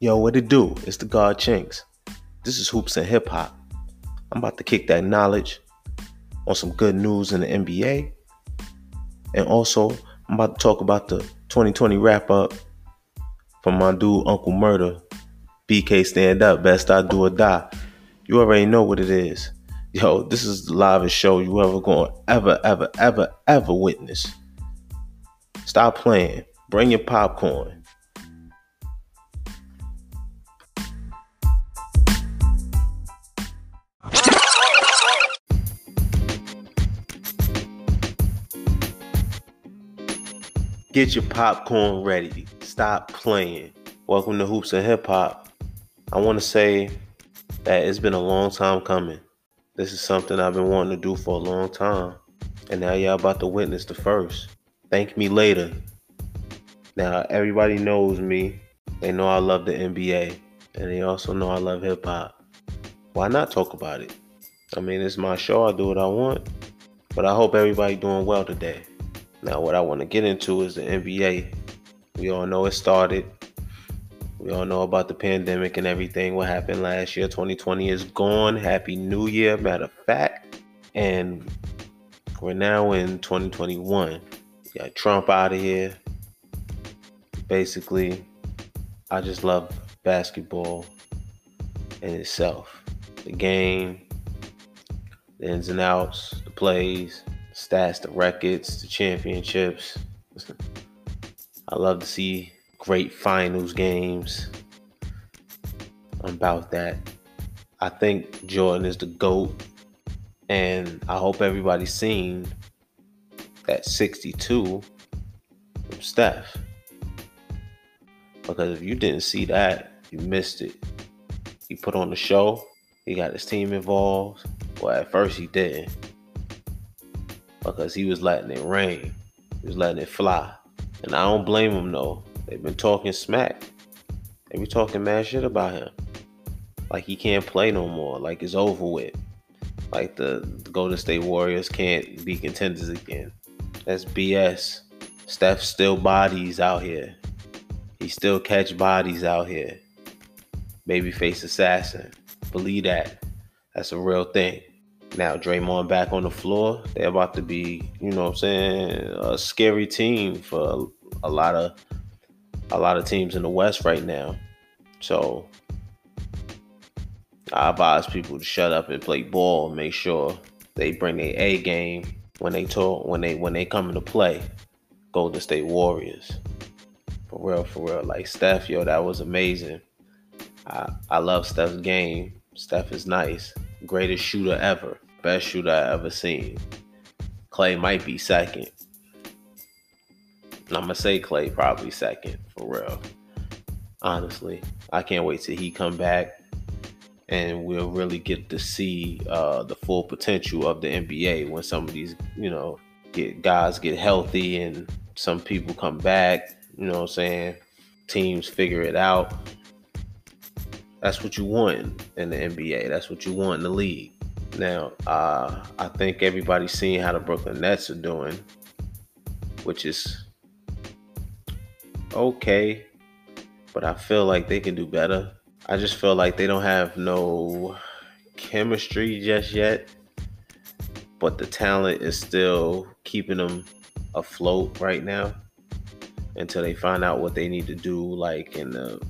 Yo, what it do? It's the God Chinks. This is Hoops and Hip Hop. I'm about to kick that knowledge on some good news in the NBA. And also, I'm about to talk about the 2020 wrap up from my dude Uncle Murda. BK Stand Up, Bed-Stuy Do or Die. You already know what it is. Yo, this is the livest show you ever going to ever, ever, ever, ever witness. Stop playing. Bring your popcorn. Get your popcorn ready. Stop playing. Welcome to Hoops and Hip Hop. I want to say that it's been a long time coming. This is something I've been wanting to do for a long time. And now y'all about to witness the first. Thank me later. Now, everybody knows me. They know I love the NBA. And they also know I love hip hop. Why not talk about it? I mean, it's my show. I do what I want. But I hope everybody doing well today. Now, what I want to get into is the NBA. We all know it started. We all know about the pandemic and everything. What happened last year? 2020 is gone. Happy New Year, matter of fact. And we're now in 2021. We got Trump out of here. Basically, I just love basketball in itself. The game, the ins and outs, the plays, stats, the records, the championships. I love to see great finals games. I'm about that. I think Jordan is the GOAT. And I hope everybody's seen that 62 from Steph. Because if you didn't see that, you missed it. He put on the show, he got his team involved. Well, at first he didn't because he was letting it rain. He was letting it fly. And I don't blame him though. They've been talking smack. They be talking mad shit about him. Like he can't play no more. Like it's over with. Like the, the Golden State Warriors can't be contenders again. That's BS. Steph still bodies out here. He still catch bodies out here. Babyface assassin. Believe that. That's a real thing. Now Draymond back on the floor. They're about to be, you know what I'm saying, a scary team for a lot of a lot of teams in the West right now. So I advise people to shut up and play ball and make sure they bring their A game when they talk when they when they come into play. Golden State Warriors. For real, for real. Like Steph, yo, that was amazing. I, I love Steph's game. Steph is nice. Greatest shooter ever. Best shooter I ever seen. Clay might be second. I'm gonna say Clay probably second for real. Honestly, I can't wait till he come back, and we'll really get to see uh, the full potential of the NBA when some of these, you know, get guys get healthy and some people come back. You know what I'm saying? Teams figure it out. That's what you want in the NBA. That's what you want in the league. Now, uh, I think everybody's seeing how the Brooklyn Nets are doing, which is okay, but I feel like they can do better. I just feel like they don't have no chemistry just yet, but the talent is still keeping them afloat right now until they find out what they need to do, like in the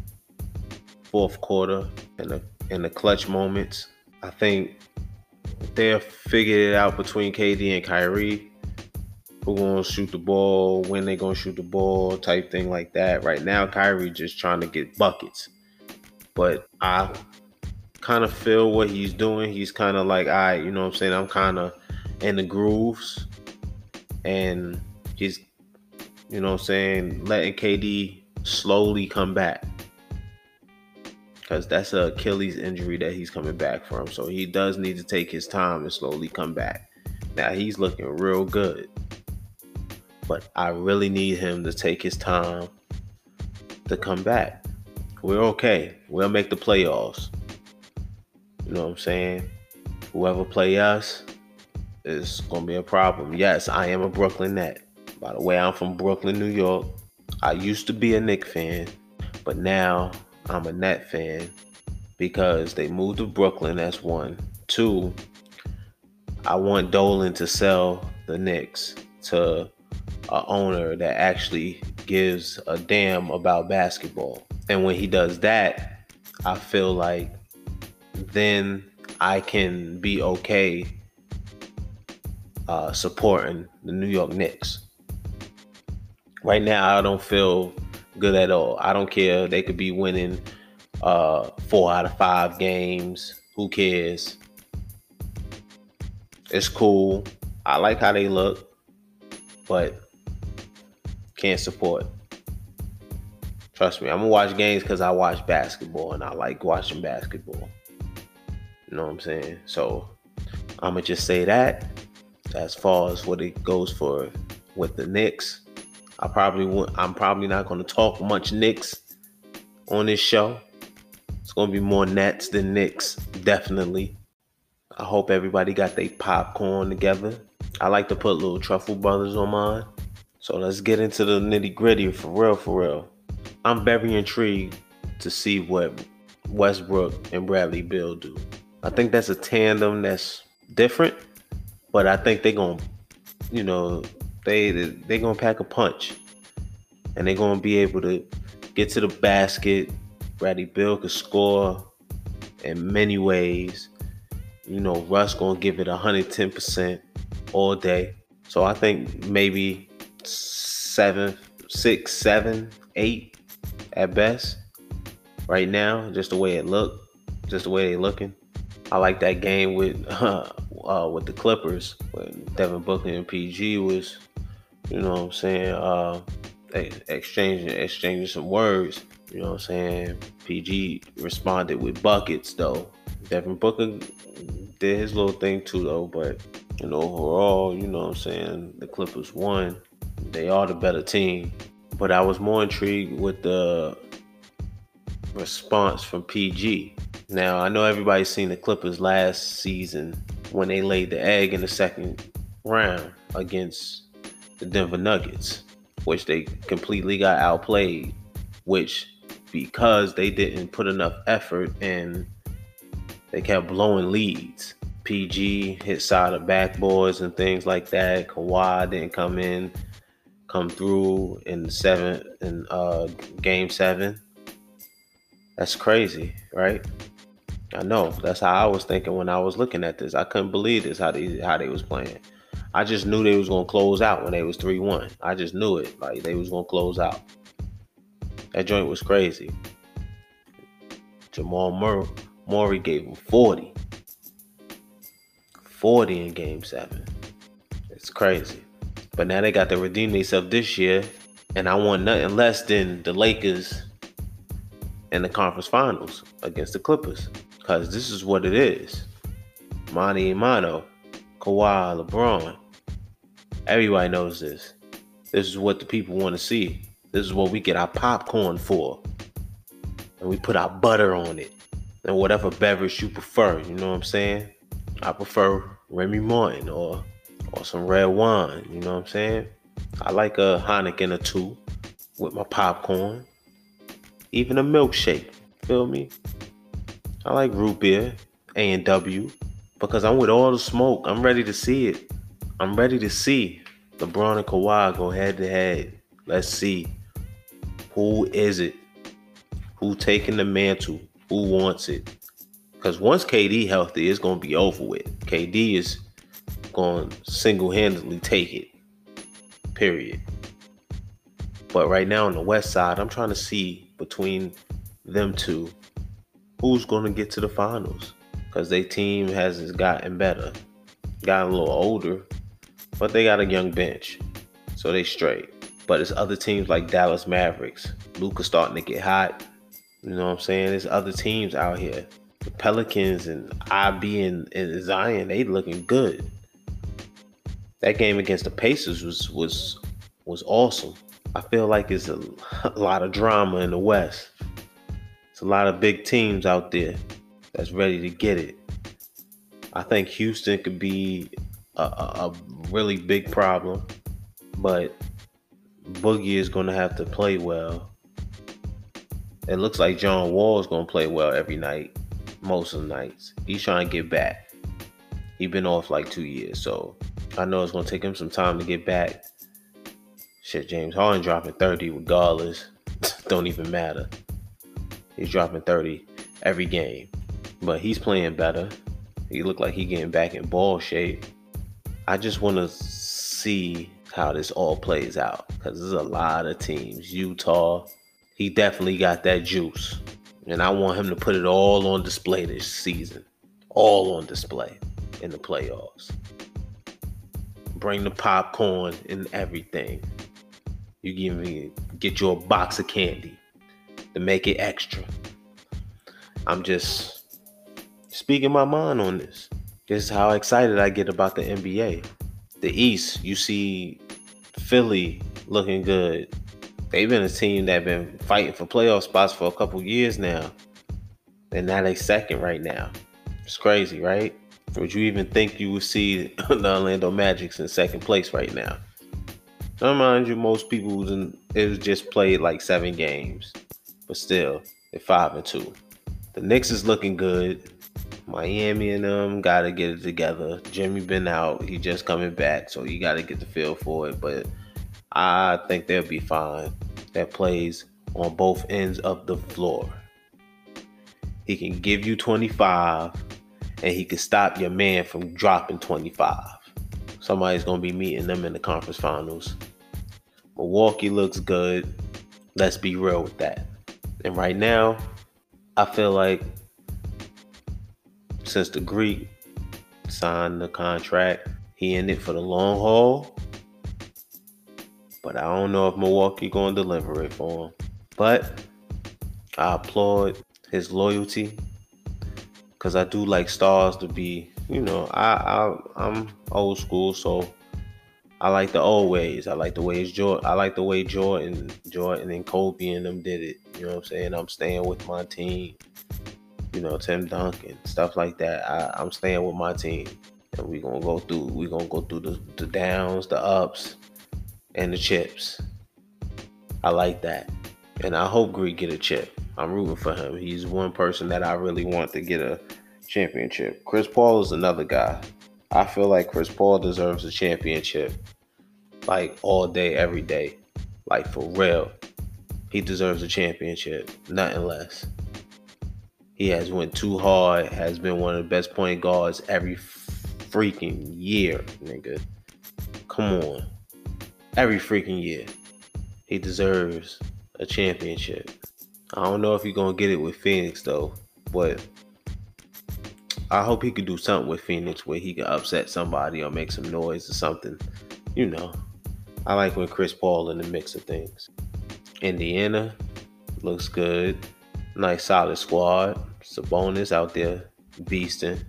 fourth quarter and the in the clutch moments. I think they'll figure it out between KD and Kyrie. Who gonna shoot the ball? When they gonna shoot the ball? Type thing like that. Right now, Kyrie just trying to get buckets, but I kind of feel what he's doing. He's kind of like, I, right, you know what I'm saying? I'm kind of in the grooves, and he's, you know what I'm saying, letting KD slowly come back because that's a Achilles injury that he's coming back from. So he does need to take his time and slowly come back. Now he's looking real good, but I really need him to take his time to come back. We're okay. We'll make the playoffs. You know what I'm saying? Whoever play us is gonna be a problem. Yes, I am a Brooklyn Net. By the way, I'm from Brooklyn, New York. I used to be a Knick fan, but now I'm a Net fan because they moved to Brooklyn. That's one. Two, I want Dolan to sell the Knicks to a owner that actually gives a damn about basketball. And when he does that, I feel like then I can be okay uh, supporting the New York Knicks. Right now, I don't feel good at all. I don't care. They could be winning uh, four out of five games. Who cares? It's cool. I like how they look, but can't support. Trust me, I'm gonna watch games because I watch basketball and I like watching basketball. You know what I'm saying? So I'm gonna just say that as far as what it goes for with the Knicks. I probably won't, I'm probably not gonna talk much Knicks on this show. It's gonna be more Nets than Knicks, definitely. I hope everybody got their popcorn together. I like to put little truffle brothers on mine. So let's get into the nitty gritty for real, for real. I'm very intrigued to see what Westbrook and Bradley Beal do. I think that's a tandem that's different, but I think they're gonna, you know, they they're gonna pack a punch, and they're gonna be able to get to the basket. Bradley Beal could score in many ways. You know, Russ gonna give it 110% all day. So I think maybe seven, six, seven, eight at best right now. Just the way it looked, just the way they looking. I like that game with uh, uh, with the Clippers when Devin Booker and PG was, you know, what I'm saying, uh, exchanging exchanging some words. You know, what I'm saying. PG responded with buckets though. Devin Booker did his little thing too though, but you know, overall, you know what I'm saying, the Clippers won. They are the better team. But I was more intrigued with the response from PG. Now, I know everybody's seen the Clippers last season when they laid the egg in the second round against the Denver Nuggets, which they completely got outplayed, which because they didn't put enough effort and they kept blowing leads. PG hit side of backboards and things like that. Kawhi didn't come in come through in seven in uh, game seven. That's crazy, right? I know. That's how I was thinking when I was looking at this. I couldn't believe this how they how they was playing. I just knew they was gonna close out when they was three one. I just knew it. Like they was gonna close out. That joint was crazy. Jamal Murray, gave him 40. 40 in game seven. It's crazy. But now they got to redeem themselves this year, and I want nothing less than the Lakers in the conference finals against the Clippers. Because this is what it is. Monty and Mano, Kawhi, LeBron. Everybody knows this. This is what the people want to see. This is what we get our popcorn for. And we put our butter on it. And whatever beverage you prefer, you know what I'm saying? I prefer Remy Martin or or some red wine. You know what I'm saying? I like a Heineken or two with my popcorn, even a milkshake. Feel me? I like root beer, A and W, because I'm with all the smoke. I'm ready to see it. I'm ready to see LeBron and Kawhi go head to head. Let's see who is it, who taking the mantle, who wants it. Because once KD healthy, it's gonna be over with. KD is to single handedly take it. Period. But right now on the west side, I'm trying to see between them two who's to get to the finals because their team has gotten better, gotten a little older, but they got a young bench, so they straight. But it's other teams like Dallas Mavericks. Luka starting to get hot. You know what I'm saying? There's other teams out here. The Pelicans and IB and, and Zion, they looking good that game against the Pacers was was was awesome. I feel like it's a, a lot of drama in the West. It's a lot of big teams out there that's ready to get it. I think Houston could be a, a, really big problem, but Boogie is going to have to play well. It looks like John Wall is gonna play well every night, most of the nights. He's trying to get back. He's been off like two years, so I know it's gonna take him some time to get back. Shit, James Harden dropping 30 regardless. Don't even matter. He's dropping 30 every game. But he's playing better. He look like he getting back in ball shape. I just want to see how this all plays out because there's a lot of teams. Utah, he definitely got that juice. And I want him to put it all on display this season. All on display in the playoffs. Bring the popcorn and everything. You give me get you a box of candy to make it extra. I'm just speaking my mind on this. This is how excited I get about the NBA. The East, you see Philly looking good. They've been a team that been fighting for playoff spots for a couple years now. And now they second right now. It's crazy, right? Would you even think you would see the Orlando Magic's in second place right now? Now, mind you, most people it was just played like seven games, but still, they're five and two. The Knicks is looking good. Miami and them got to get it together. Jimmy been out. He just coming back, so you got to get the feel for it. But I think they'll be fine. That plays on both ends of the floor. He can give you 25, and he can stop your man from dropping 25. Somebody's to be meeting them in the conference finals. Milwaukee looks good. Let's be real with that. And right now, I feel like since the Greek signed the contract, he in it for the long haul. But I don't know if Milwaukee gonna deliver it for him. But I applaud his loyalty because I do like stars to be, you know, I, I I'm old school, so I like the old ways. I like the ways Jordan. I like the way Jordan, Jordan and Kobe and them did it. You know what I'm saying? I'm staying with my team you know, Tim Duncan, stuff like that. I, am staying with my team, and we're gonna go through. We're gonna go through the, the downs, the ups, and the chips. I like that, and I hope Greek get a chip. I'm rooting for him. He's one person that I really want to get a championship. Chris Paul is another guy. I feel like Chris Paul deserves a championship, like all day, every day, like for real. He deserves a championship, nothing less. He has went too hard, has been one of the best point guards every freaking year, nigga. Come on. Every freaking year. He deserves a championship. I don't know if he's gonna get it with Phoenix though, but I hope he could do something with Phoenix where he can upset somebody or make some noise or something. You know. I like when Chris Paul in the mix of things. Indiana looks good. Nice solid squad. Sabonis out there beasting.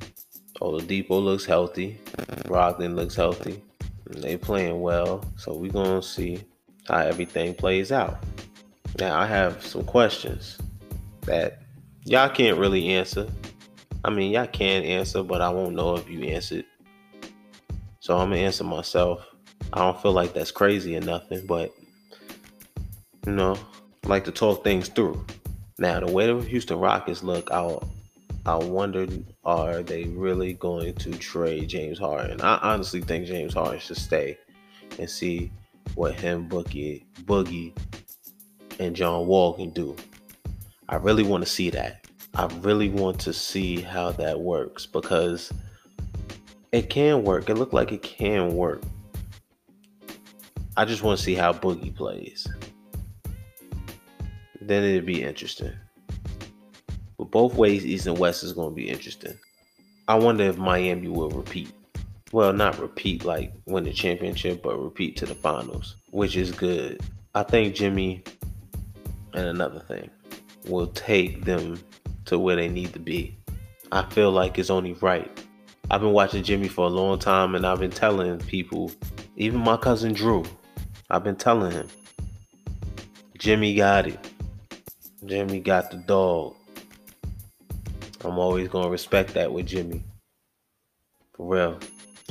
Oladipo looks healthy. Brogdon looks healthy. They playing well. So we're gonna see how everything plays out. Now I have some questions that y'all can't really answer. I mean y'all can answer, but I won't know if you answered. So I'm gonna answer myself. I don't feel like that's crazy or nothing, but you know, I like to talk things through. Now, the way the Houston Rockets look, I I wondered, are they really going to trade James Harden? I honestly think James Harden should stay and see what him, Boogie, Boogie, and John Wall can do. I really want to see that. I really want to see how that works because it can work. It looked like it can work. I just want to see how Boogie plays then it'd be interesting. But both ways, East and West is going to be interesting. I wonder if Miami will repeat. Well, not repeat like win the championship, but repeat to the finals, which is good. I think Jimmy and another thing will take them to where they need to be. I feel like it's only right. I've been watching Jimmy for a long time and I've been telling people, even my cousin Drew, I've been telling him, Jimmy got it. Jimmy got the dog. I'm always gonna respect that with Jimmy. For real.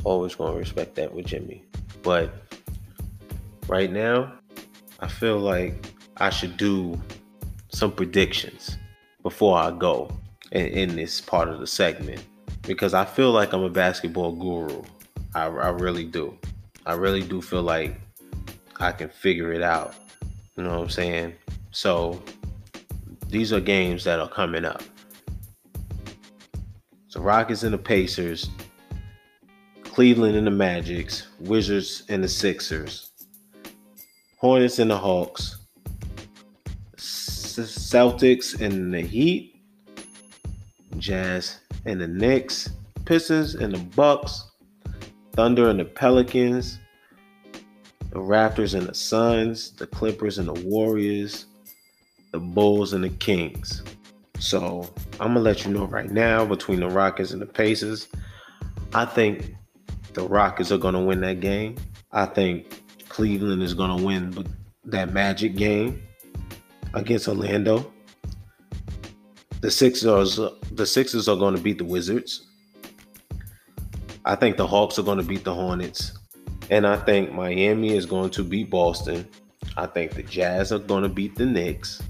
Always gonna respect that with Jimmy. But right now, I feel like I should do some predictions before I go in, in this part of the segment because I feel like I'm a basketball guru. I, I really do. I really do feel like I can figure it out. You know what I'm saying? So these are games that are coming up. So Rockets and the Pacers, Cleveland and the Magics, Wizards and the Sixers, Hornets and the Hawks, Celtics and the Heat, Jazz and the Knicks, Pistons and the Bucks, Thunder and the Pelicans, the Raptors and the Suns, the Clippers and the Warriors, the Bulls and the Kings. So I'm gonna let you know right now between the Rockets and the Pacers, I think the Rockets are gonna win that game. I think Cleveland is gonna win that Magic game against Orlando. The Sixers, the Sixers are to beat the Wizards. I think the Hawks are to beat the Hornets. And I think Miami is going to beat Boston. I think the Jazz are to beat the Knicks.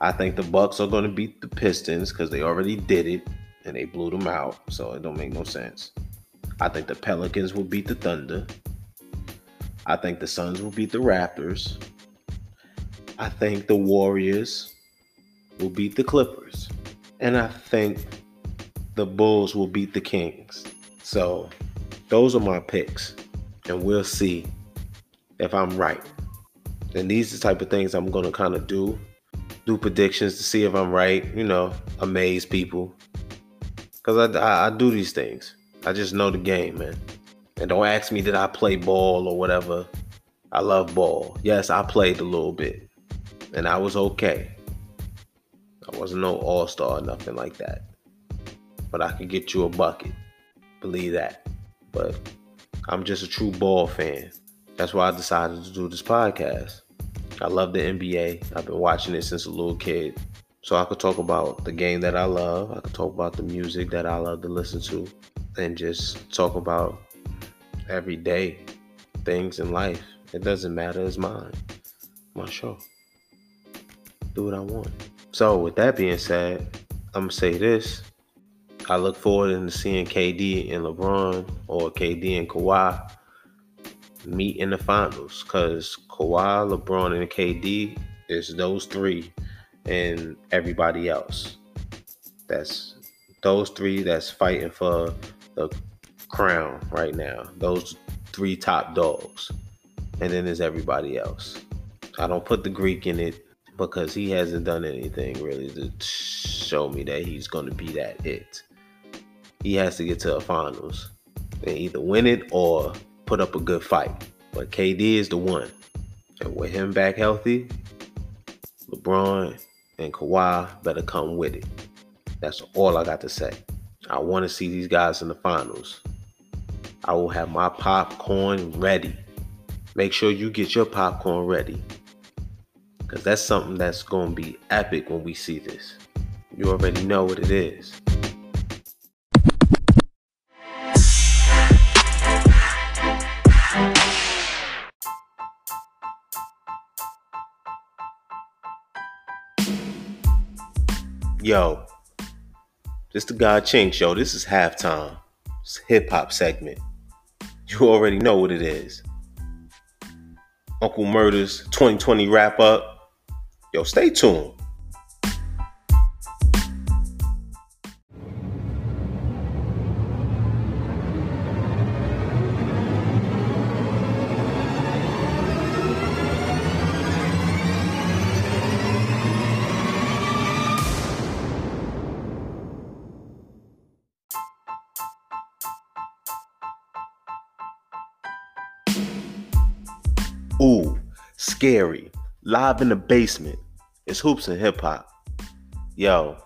I think the Bucks are going to beat the Pistons because they already did it and they blew them out, so it don't make no sense. I think the Pelicans will beat the Thunder. I think the Suns will beat the Raptors. I think the Warriors will beat the Clippers. And I think the Bulls will beat the Kings. So those are my picks. And we'll see if I'm right. And these are the type of things I'm going to kind of do. Do predictions to see if I'm right. You know, amaze people. Because I, I, I do these things. I just know the game, man. And don't ask me did I play ball or whatever. I love ball. Yes, I played a little bit and I was okay. I wasn't no all star, or nothing like that. But I could get you a bucket. Believe that. But I'm just a true ball fan. That's why I decided to do this podcast. I love the NBA. I've been watching it since a little kid. So I could talk about the game that I love. I could talk about the music that I love to listen to. And just talk about everyday things in life. It doesn't matter. It's mine. My show do what I want. So with that being said, I'm gonna say this. I look forward to seeing KD and LeBron or KD and Kawhi meet in the finals because Kawhi, LeBron, and KD is those three and everybody else. That's those three that's fighting for the crown right now. Those three top dogs. And then there's everybody else. I don't put the Greek in it because he hasn't done anything really to show me that he's going to be that it. He has to get to the finals and either win it or put up a good fight. But KD is the one. And with him back healthy, LeBron and Kawhi better come with it. That's all I got to say. I want to see these guys in the finals. I will have my popcorn ready. Make sure you get your popcorn ready because that's something that's going to be epic when we see this. You already know what it is. Yo, this the God Chinks, yo. This is halftime. It's hip hop segment. You already know what it is. Uncle Murda's 2020 wrap up. Yo, stay tuned. Scary. Live in the basement. It's hoops and hip hop. Yo,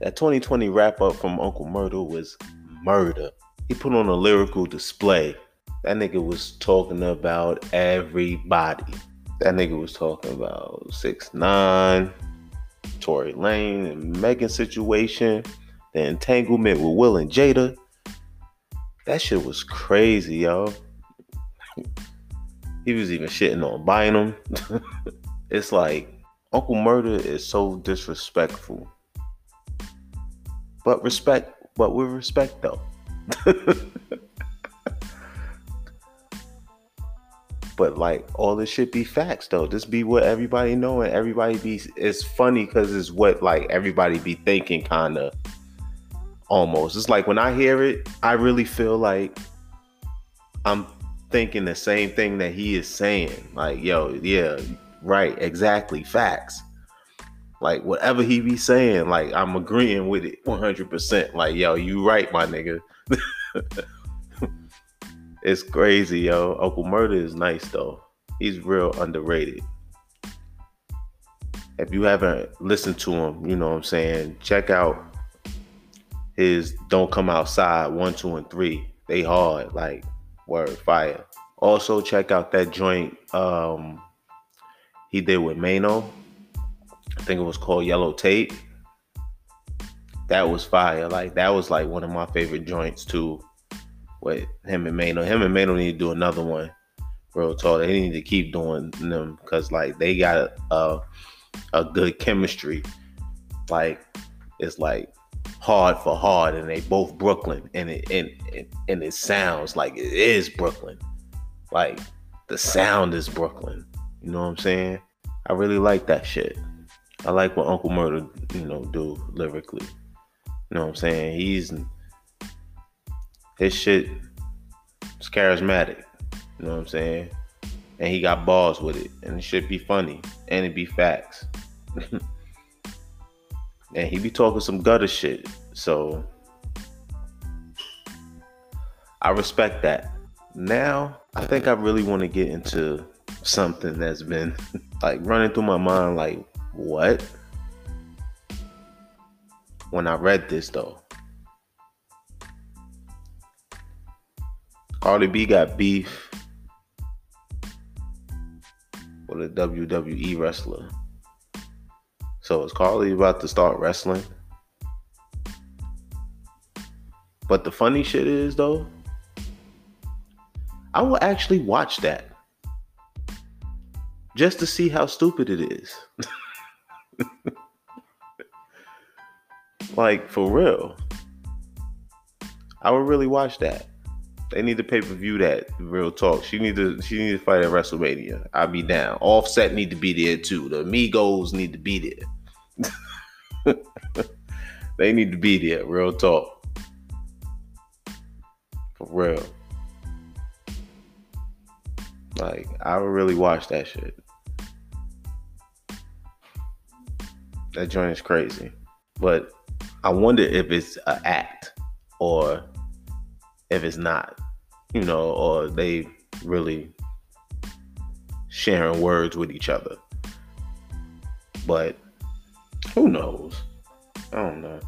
that 2020 wrap up from Uncle Murda was murder. He put on a lyrical display. That nigga was talking about everybody. That nigga was talking about six nine, Tory Lanez and Megan situation, the entanglement with Will and Jada. That shit was crazy, yo. He was even shitting on buying them. it's like Uncle Murda is so disrespectful. But respect, but with respect though. but like all this should be facts though. This be what everybody know and everybody be. It's funny because it's what like everybody be thinking, kind of. Almost. It's like when I hear it, I really feel like I'm thinking the same thing that he is saying. Like, yo, yeah, right, exactly, facts. Like whatever he be saying, like I'm agreeing with it 100%. Like, yo, you right, my nigga. it's crazy, yo. Uncle Murda is nice though. He's real underrated. If you haven't listened to him, you know what I'm saying, check out his Don't Come Outside 1, 2, and 3. They hard, like word fire. Also check out that joint um he did with Maino. I think it was called Yellow Tape. That was fire. Like that was like one of my favorite joints too. With him and Maino. Him and Maino need to do another one. Real talk. They need to keep doing them because like they got a a good chemistry. Like it's like hard for hard, and they both Brooklyn, and it and and it sounds like it is Brooklyn. Like the sound is Brooklyn. You know what I'm saying? I really like that shit. I like what Uncle Murda, you know, do lyrically. You know what I'm saying? He's his shit is charismatic. You know what I'm saying? And he got balls with it. And it should be funny. And it be facts. and he be talking some gutter shit. So I respect that. Now, I think I really want to get into something that's been like running through my mind like what? When I read this though. Cardi B got beef with a WWE wrestler. So is Cardi about to start wrestling? But the funny shit is though, I will actually watch that just to see how stupid it is. like for real. I would really watch that. They need to pay per view that real talk. She need to she need to fight at WrestleMania. I'll be down. Offset need to be there too. The Migos need to be there. they need to be there. Real talk. For real. Like, I would really watch that shit. That joint is crazy. But I wonder if it's an act or if it's not. You know, or they really sharing words with each other. But who knows? I don't know.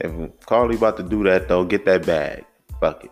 If Cardi about to do that though, get that bag. Fuck it.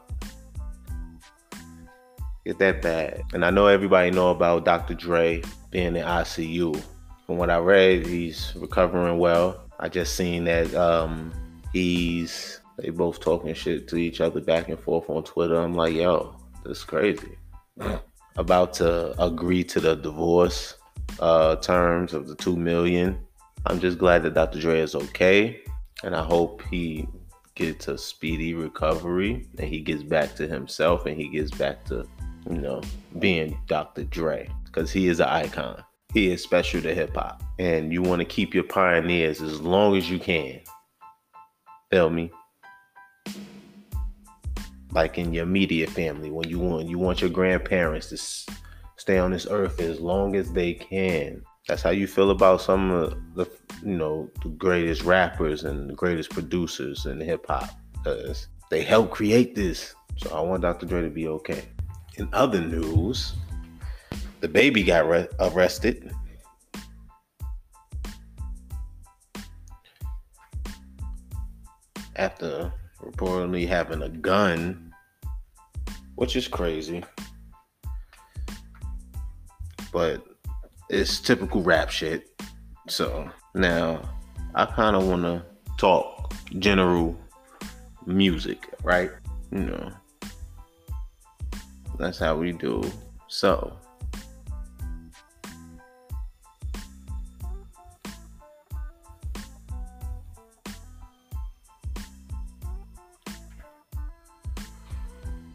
That bad. And I know everybody know about Dr. Dre being in ICU. From what I read, he's recovering well. I just seen that um, he's they both talking shit to each other back and forth on Twitter. I'm like, yo, that's crazy. about to agree to the divorce uh, terms of the two million. I'm just glad that Dr. Dre is okay, and I hope he gets a speedy recovery and he gets back to himself and he gets back to, you know, being Dr. Dre because he is an icon. He is special to hip hop, and you want to keep your pioneers as long as you can. Feel me? Like in your immediate family, when you want you want your grandparents to stay on this earth as long as they can. That's how you feel about some of the, you know, the greatest rappers and the greatest producers in hip hop, because they helped create this. So I want Dr. Dre to be okay. In other news, DaBaby got re- arrested. After reportedly having a gun, which is crazy but it's typical rap shit. So now I kind of want to talk general music, right? You know, that's how we do. So,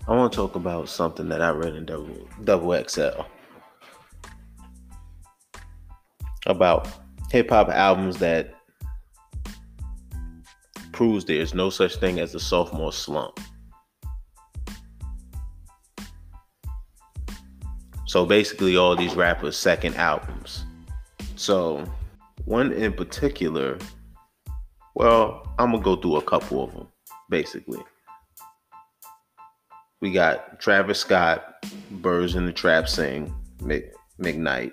I want to talk about something that I read in double, double XL about hip hop albums that proves there's no such thing as a sophomore slump. So basically, all these rappers' second albums. So, one in particular, well, I'm gonna go through a couple of them, basically. We got Travis Scott, Birds in the Trap Sing, McKnight.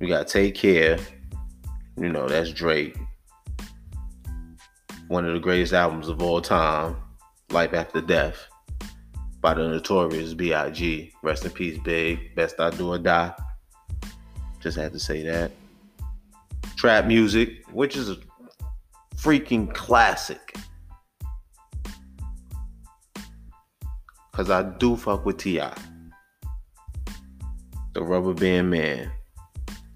We got Take Care, you know, that's Drake. One of the greatest albums of all time, Life After Death by the notorious B.I.G. Rest in peace, Big. Bed-Stuy do or die. Just had to say that. Trap Muzik, which is a freaking classic. Cause I do fuck with T.I. The Rubber Band Man.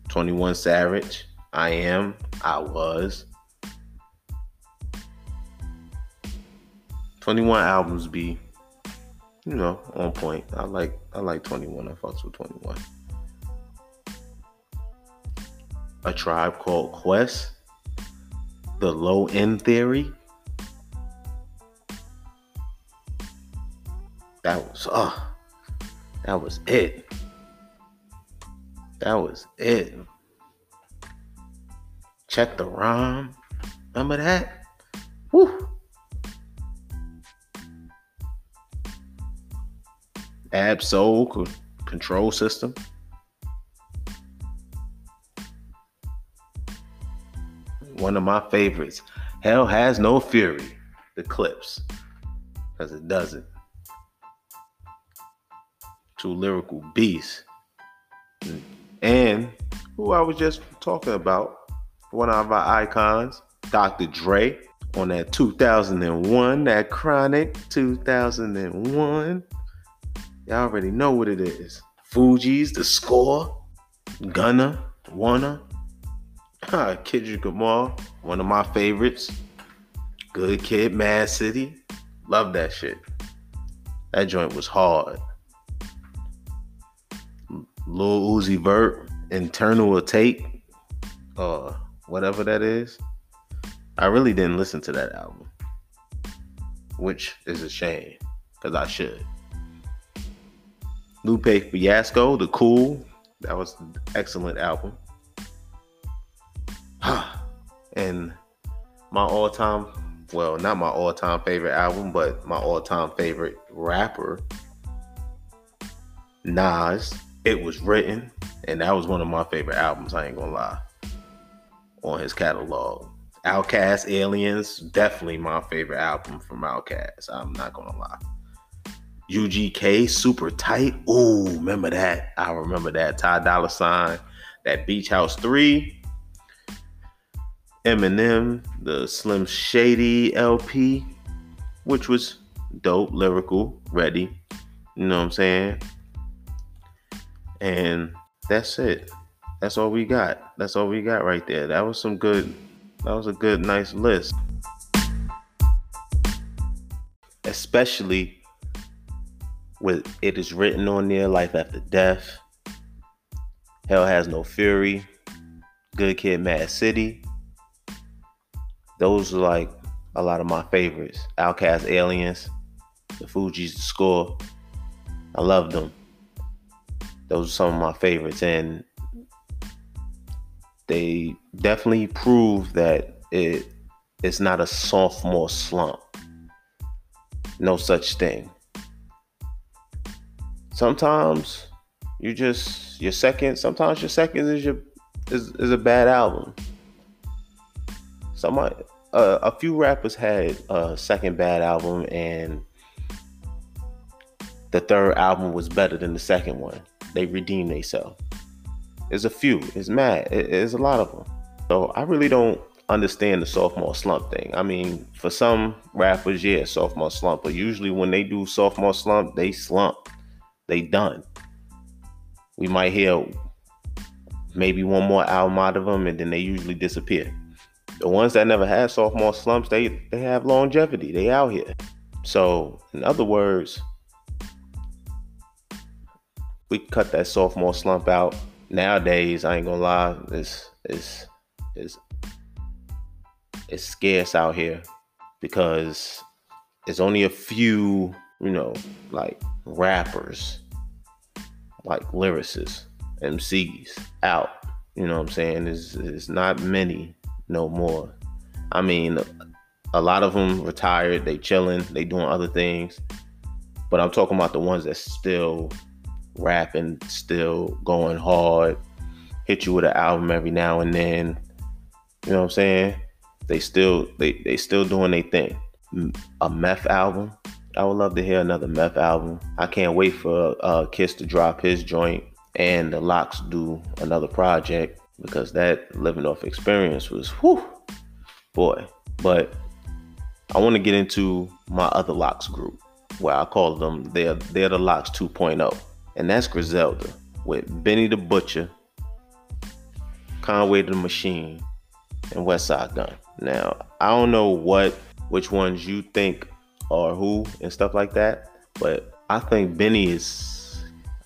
21 Savage. I am. I was. 21 albums be you know, on point. I like I like 21. I fucks with 21. A tribe called Quest. The low end theory. That was uh that was it. That was it. Check the rhyme. Remember that? Woo. Ab-Soul control system. One of my favorites. Hell has no fury. The Clipse. Because it doesn't. Two lyrical beasts. And who I was just talking about, one of our icons, Dr. Dre, on that 2001, that Chronic 2001. Y'all already know what it is. Fugees, the score, Gunna, Wunna, Kendrick Lamar, one of my favorites. Good Kid, Mad City. Love that shit. That joint was hard. Lil Uzi Vert, Internal Tape, uh, whatever that is. I really didn't listen to that album, which is a shame because I should. Lupe Fiasco, The Cool. That was an excellent album. and my all time, well, not my all time favorite album, but my all time favorite rapper, Nas. It was written, and that was one of my favorite albums, I ain't gonna lie, on his catalog. OutKast ATLiens, definitely my favorite album from OutKast. I'm not gonna lie. UGK, super tight. Oh, remember that? I remember that. Ty Dolla Sign, that Beach House 3. Eminem, the Slim Shady LP, which was dope, lyrical, ready. You know what I'm saying? And that's it. That's all we got. That's all we got right there. That was some good, that was a good, nice list. Especially with it is written on there life after death hell has no fury good kid mad city. Those are like a lot of my favorites. OutKast ATLiens the Fugees the score. I love them. Those are some of my favorites and they definitely prove that it it's not a sophomore slump. No such thing sometimes you just your second sometimes your second is your is, is a bad album. Somebody uh, a few rappers had a second bad album and the third album was better than the second one. They redeemed themselves. It's a few. It's mad. It's a lot of them so i really don't understand the sophomore slump thing. I mean for some rappers yeah sophomore slump but usually when they do sophomore slump they slump they done. We might hear maybe one more album out of them, and then they usually disappear. The ones that never had sophomore slumps, they they have longevity. They out here. So, in other words, we cut that sophomore slump out. Nowadays, I ain't gonna lie, it's it's it's it's scarce out here because it's only a few, you know, like rappers, like lyricists, MCs out. You know what I'm saying? There's, there's not many no more. I mean, a lot of them retired, they chilling, they doing other things. But I'm talking about the ones that still rapping, still going hard, hit you with an album every now and then. You know what I'm saying? They still they they still doing their thing. A meth album. I would love to hear another meth album. I can't wait for uh, Kiss to drop his joint and the LOX do another project because that living off experience was whew, boy. But I want to get into my other LOX group where I call them they're they're the LOX 2.0. And that's Griselda with Benny the Butcher, Conway the Machine, and Westside Gun. Now, I don't know what which ones you think are who and stuff like that, but I think Benny is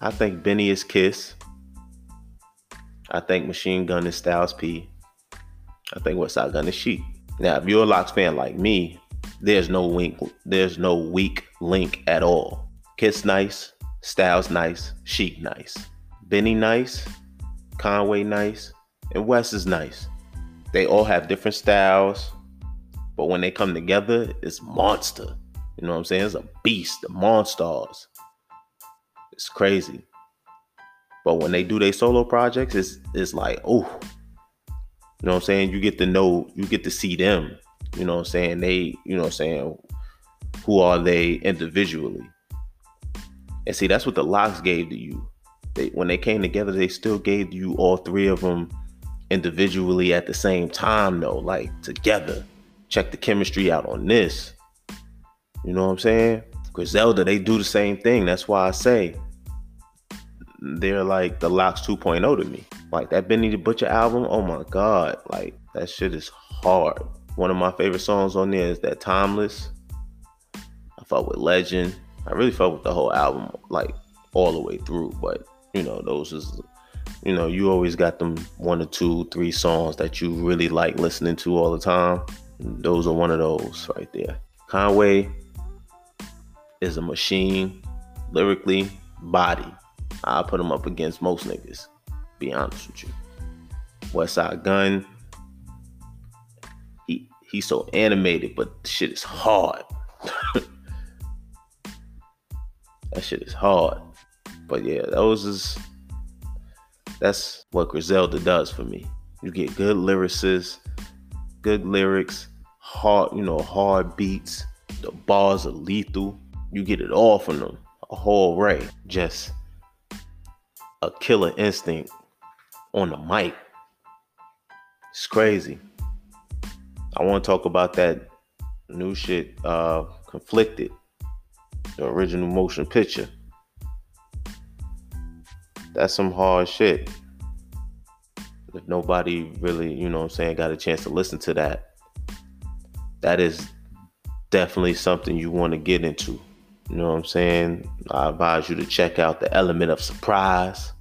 I think Benny is Kiss. I think Machine Gun is Styles P. I think Westside Gun is Sheek. Now, if you're a LOX fan like me, there's no wink, there's no weak link at all. Kiss nice, Styles nice, Sheek nice, Benny nice, Conway nice, and Wes is nice. They all have different styles, but when they come together, it's monster. You know what I'm saying? It's a beast, the monsters. It's crazy. But when they do their solo projects, it's it's like, oh, you know what I'm saying? You get to know, you get to see them. You know what I'm saying? They, you know what I'm saying? Who are they individually? And see, that's what the LOX gave to you. They, when they came together, they still gave you all three of them individually at the same time, though, like together. Check the chemistry out on this. You know what I'm saying? Griselda, they do the same thing. That's why I say they're like the LOX 2.0 to me. Like that Benny the Butcher album, oh my god, like that shit is hard. One of my favorite songs on there is that Timeless. I fought with Legend. I really felt with the whole album, like all the way through. But you know, those is you know, you always got them one or two, three songs that you really like listening to all the time. Those are one of those right there. Conway is a machine, lyrically, body. I put him up against most niggas. Be honest with you. Westside Gun. He he's so animated, but shit is hard. That shit is hard. But yeah, those is that's what Griselda does for me. You get good lyricists, good lyrics, hard, you know, hard beats. The bars are lethal. You get it all from them. A whole array. Just a killer instinct on the mic. It's crazy. I want to talk about that new shit, uh, Conflicted the original motion picture. That's some hard shit. If nobody really, you know I'm saying, got a chance to listen to that, that is definitely something you want to get into. You know what I'm saying? I advise you to check out the element of surprise.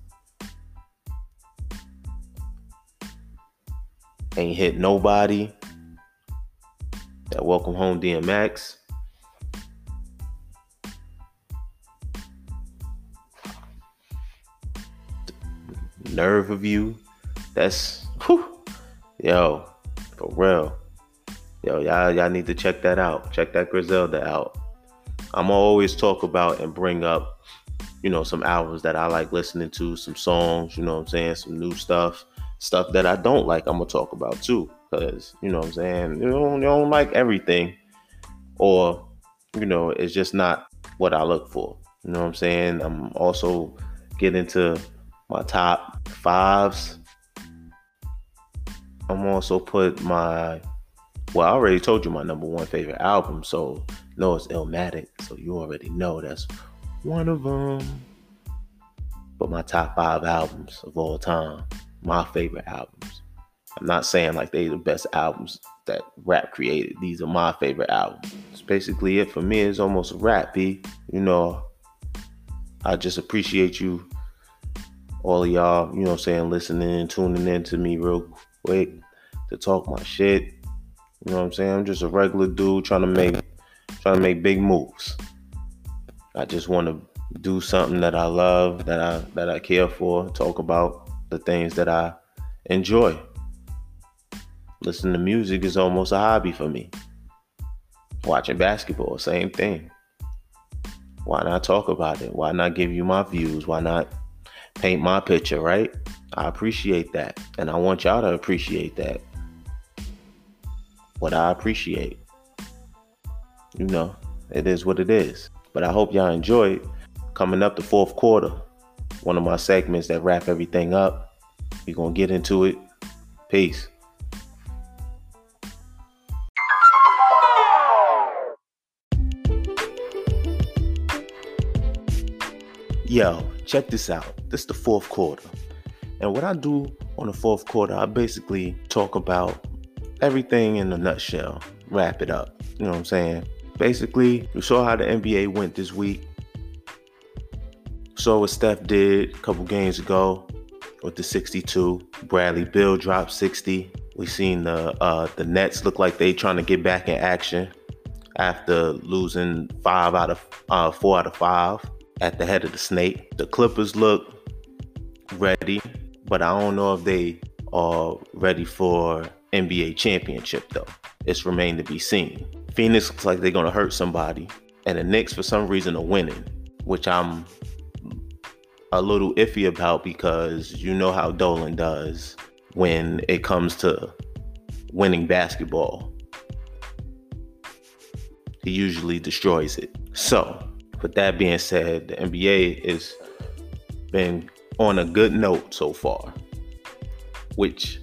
Ain't hit nobody. That welcome home DMX. nerve of you. That's whew, yo, for real. Yo, y'all, y'all need to check that out. Check that Griselda out. I'm always talk about and bring up, you know, some albums that I like listening to, some songs, you know I'm saying, some new stuff, stuff that I don't like, I'm gonna talk about too. Cause, you know what I'm saying, you don't, you don't like everything. Or, you know, it's just not what I look for. You know what I'm saying? I'm also getting to my top fives. I'm also put my well, I already told you my number one favorite album, so no, it's Illmatic, so you already know that's one of them. But my top five albums of all time, my favorite albums. I'm not saying like they the best albums that rap created. These are my favorite albums. It's basically it for me. It's almost a rap, B. You know, I just appreciate you, all of y'all, you know I'm saying, listening, tuning in to me real quick to talk my shit. You know what I'm saying? I'm just a regular dude trying to make trying to make big moves. I just want to do something that I love, that I that I care for, talk about the things that I enjoy. Listening to music is almost a hobby for me. Watching basketball, same thing. Why not talk about it? Why not give you my views? Why not paint my picture, right? I appreciate that. And I want y'all to appreciate that. What I appreciate. You know, it is what it is. But I hope y'all enjoyed coming up the fourth quarter. One of my segments that wrap everything up. We're to get into it. Peace. Yo, check this out. This is the fourth quarter. And what I do on the fourth quarter, I basically talk about everything in a nutshell, wrap it up. You know what I'm saying? Basically, we saw how the NBA went this week. Saw what Steph did a couple games ago with the 62. Bradley Beal dropped 60. We seen the uh, the Nets look like they trying to get back in action after losing five out of uh, four out of five at the head of the snake. The Clippers look ready, but I don't know if they are ready for NBA championship though. It's remained to be seen. Phoenix looks like they're gonna hurt somebody, and the Knicks for some reason are winning, which I'm a little iffy about because you know how Dolan does when it comes to winning basketball. He usually destroys it. So with that being said, the NBA has been on a good note so far, which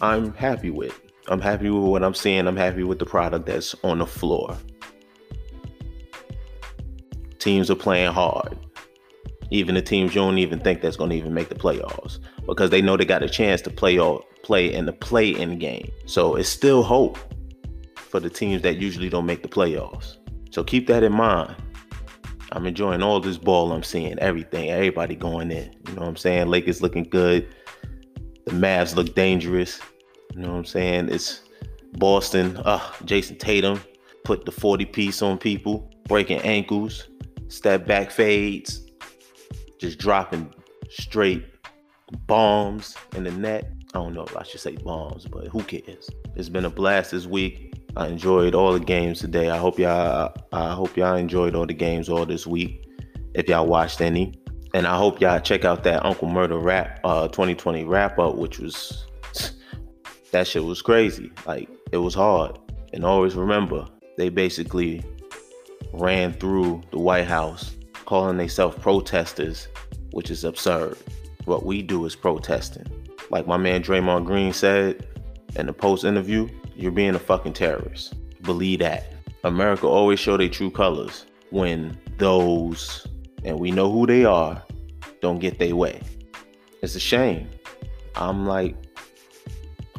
I'm happy with. I'm happy with what I'm seeing. I'm happy with the product that's on the floor. Teams are playing hard. Even the teams you don't even think that's going to even make the playoffs because they know they got a chance to play or play in the play-in game. So it's still hope for the teams that usually don't make the playoffs. So keep that in mind. I'm enjoying all this ball I'm seeing, everything, everybody going in. You know what I'm saying? Lakers looking good. The Mavs look dangerous. You know what I'm saying? It's Boston. Uh, Jayson Tatum put the 40 piece on people, breaking ankles, step back fades, just dropping straight bombs in the net. I don't know if I should say bombs, but who cares? It's been a blast this week. I enjoyed all the games today. I hope y'all I hope y'all enjoyed all the games all this week. If y'all watched any. And I hope y'all check out that Uncle Murda rap uh 2020 wrap up, which was that shit was crazy. Like it was hard. And always remember, they basically ran through the White House calling themselves protesters, which is absurd. What we do is protesting. Like my man Draymond Green said in the post interview, you're being a fucking terrorist. Believe that. America always show their true colors when those, and we know who they are, don't get their way. It's a shame. I'm like,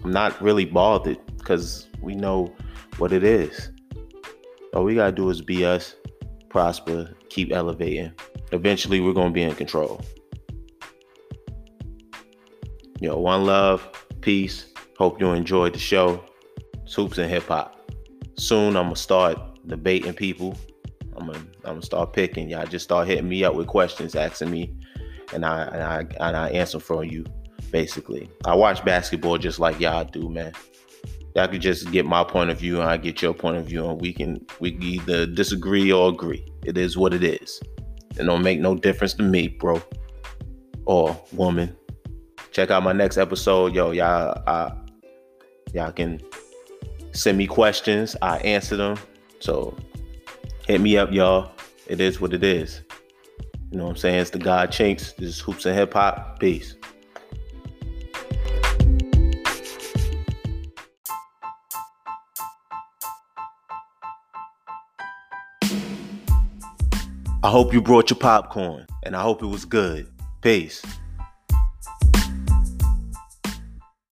I'm not really bothered because we know what it is. All we gotta do is be us, prosper, keep elevating. Eventually, we're gonna be in control. Yo, one love, peace. Hope you enjoyed the show. Hoops and hip hop. Soon I'm gonna start debating people. I'm gonna I'm gonna start picking. Y'all just start hitting me up with questions, asking me, and I and I and I answer for you. Basically, I watch basketball just like y'all do, man. Y'all can just get my point of view, and I get your point of view, and we can we can either disagree or agree. It is what it is. It don't make no difference to me, bro, or woman. Check out my next episode, yo. Y'all, I, y'all can Send me questions. I answer them. So hit me up, y'all. It is what it is. You know what I'm saying? It's the God Chinks. This is Hoops and Hip Hop. Peace. I hope you brought your popcorn and I hope it was good. Peace.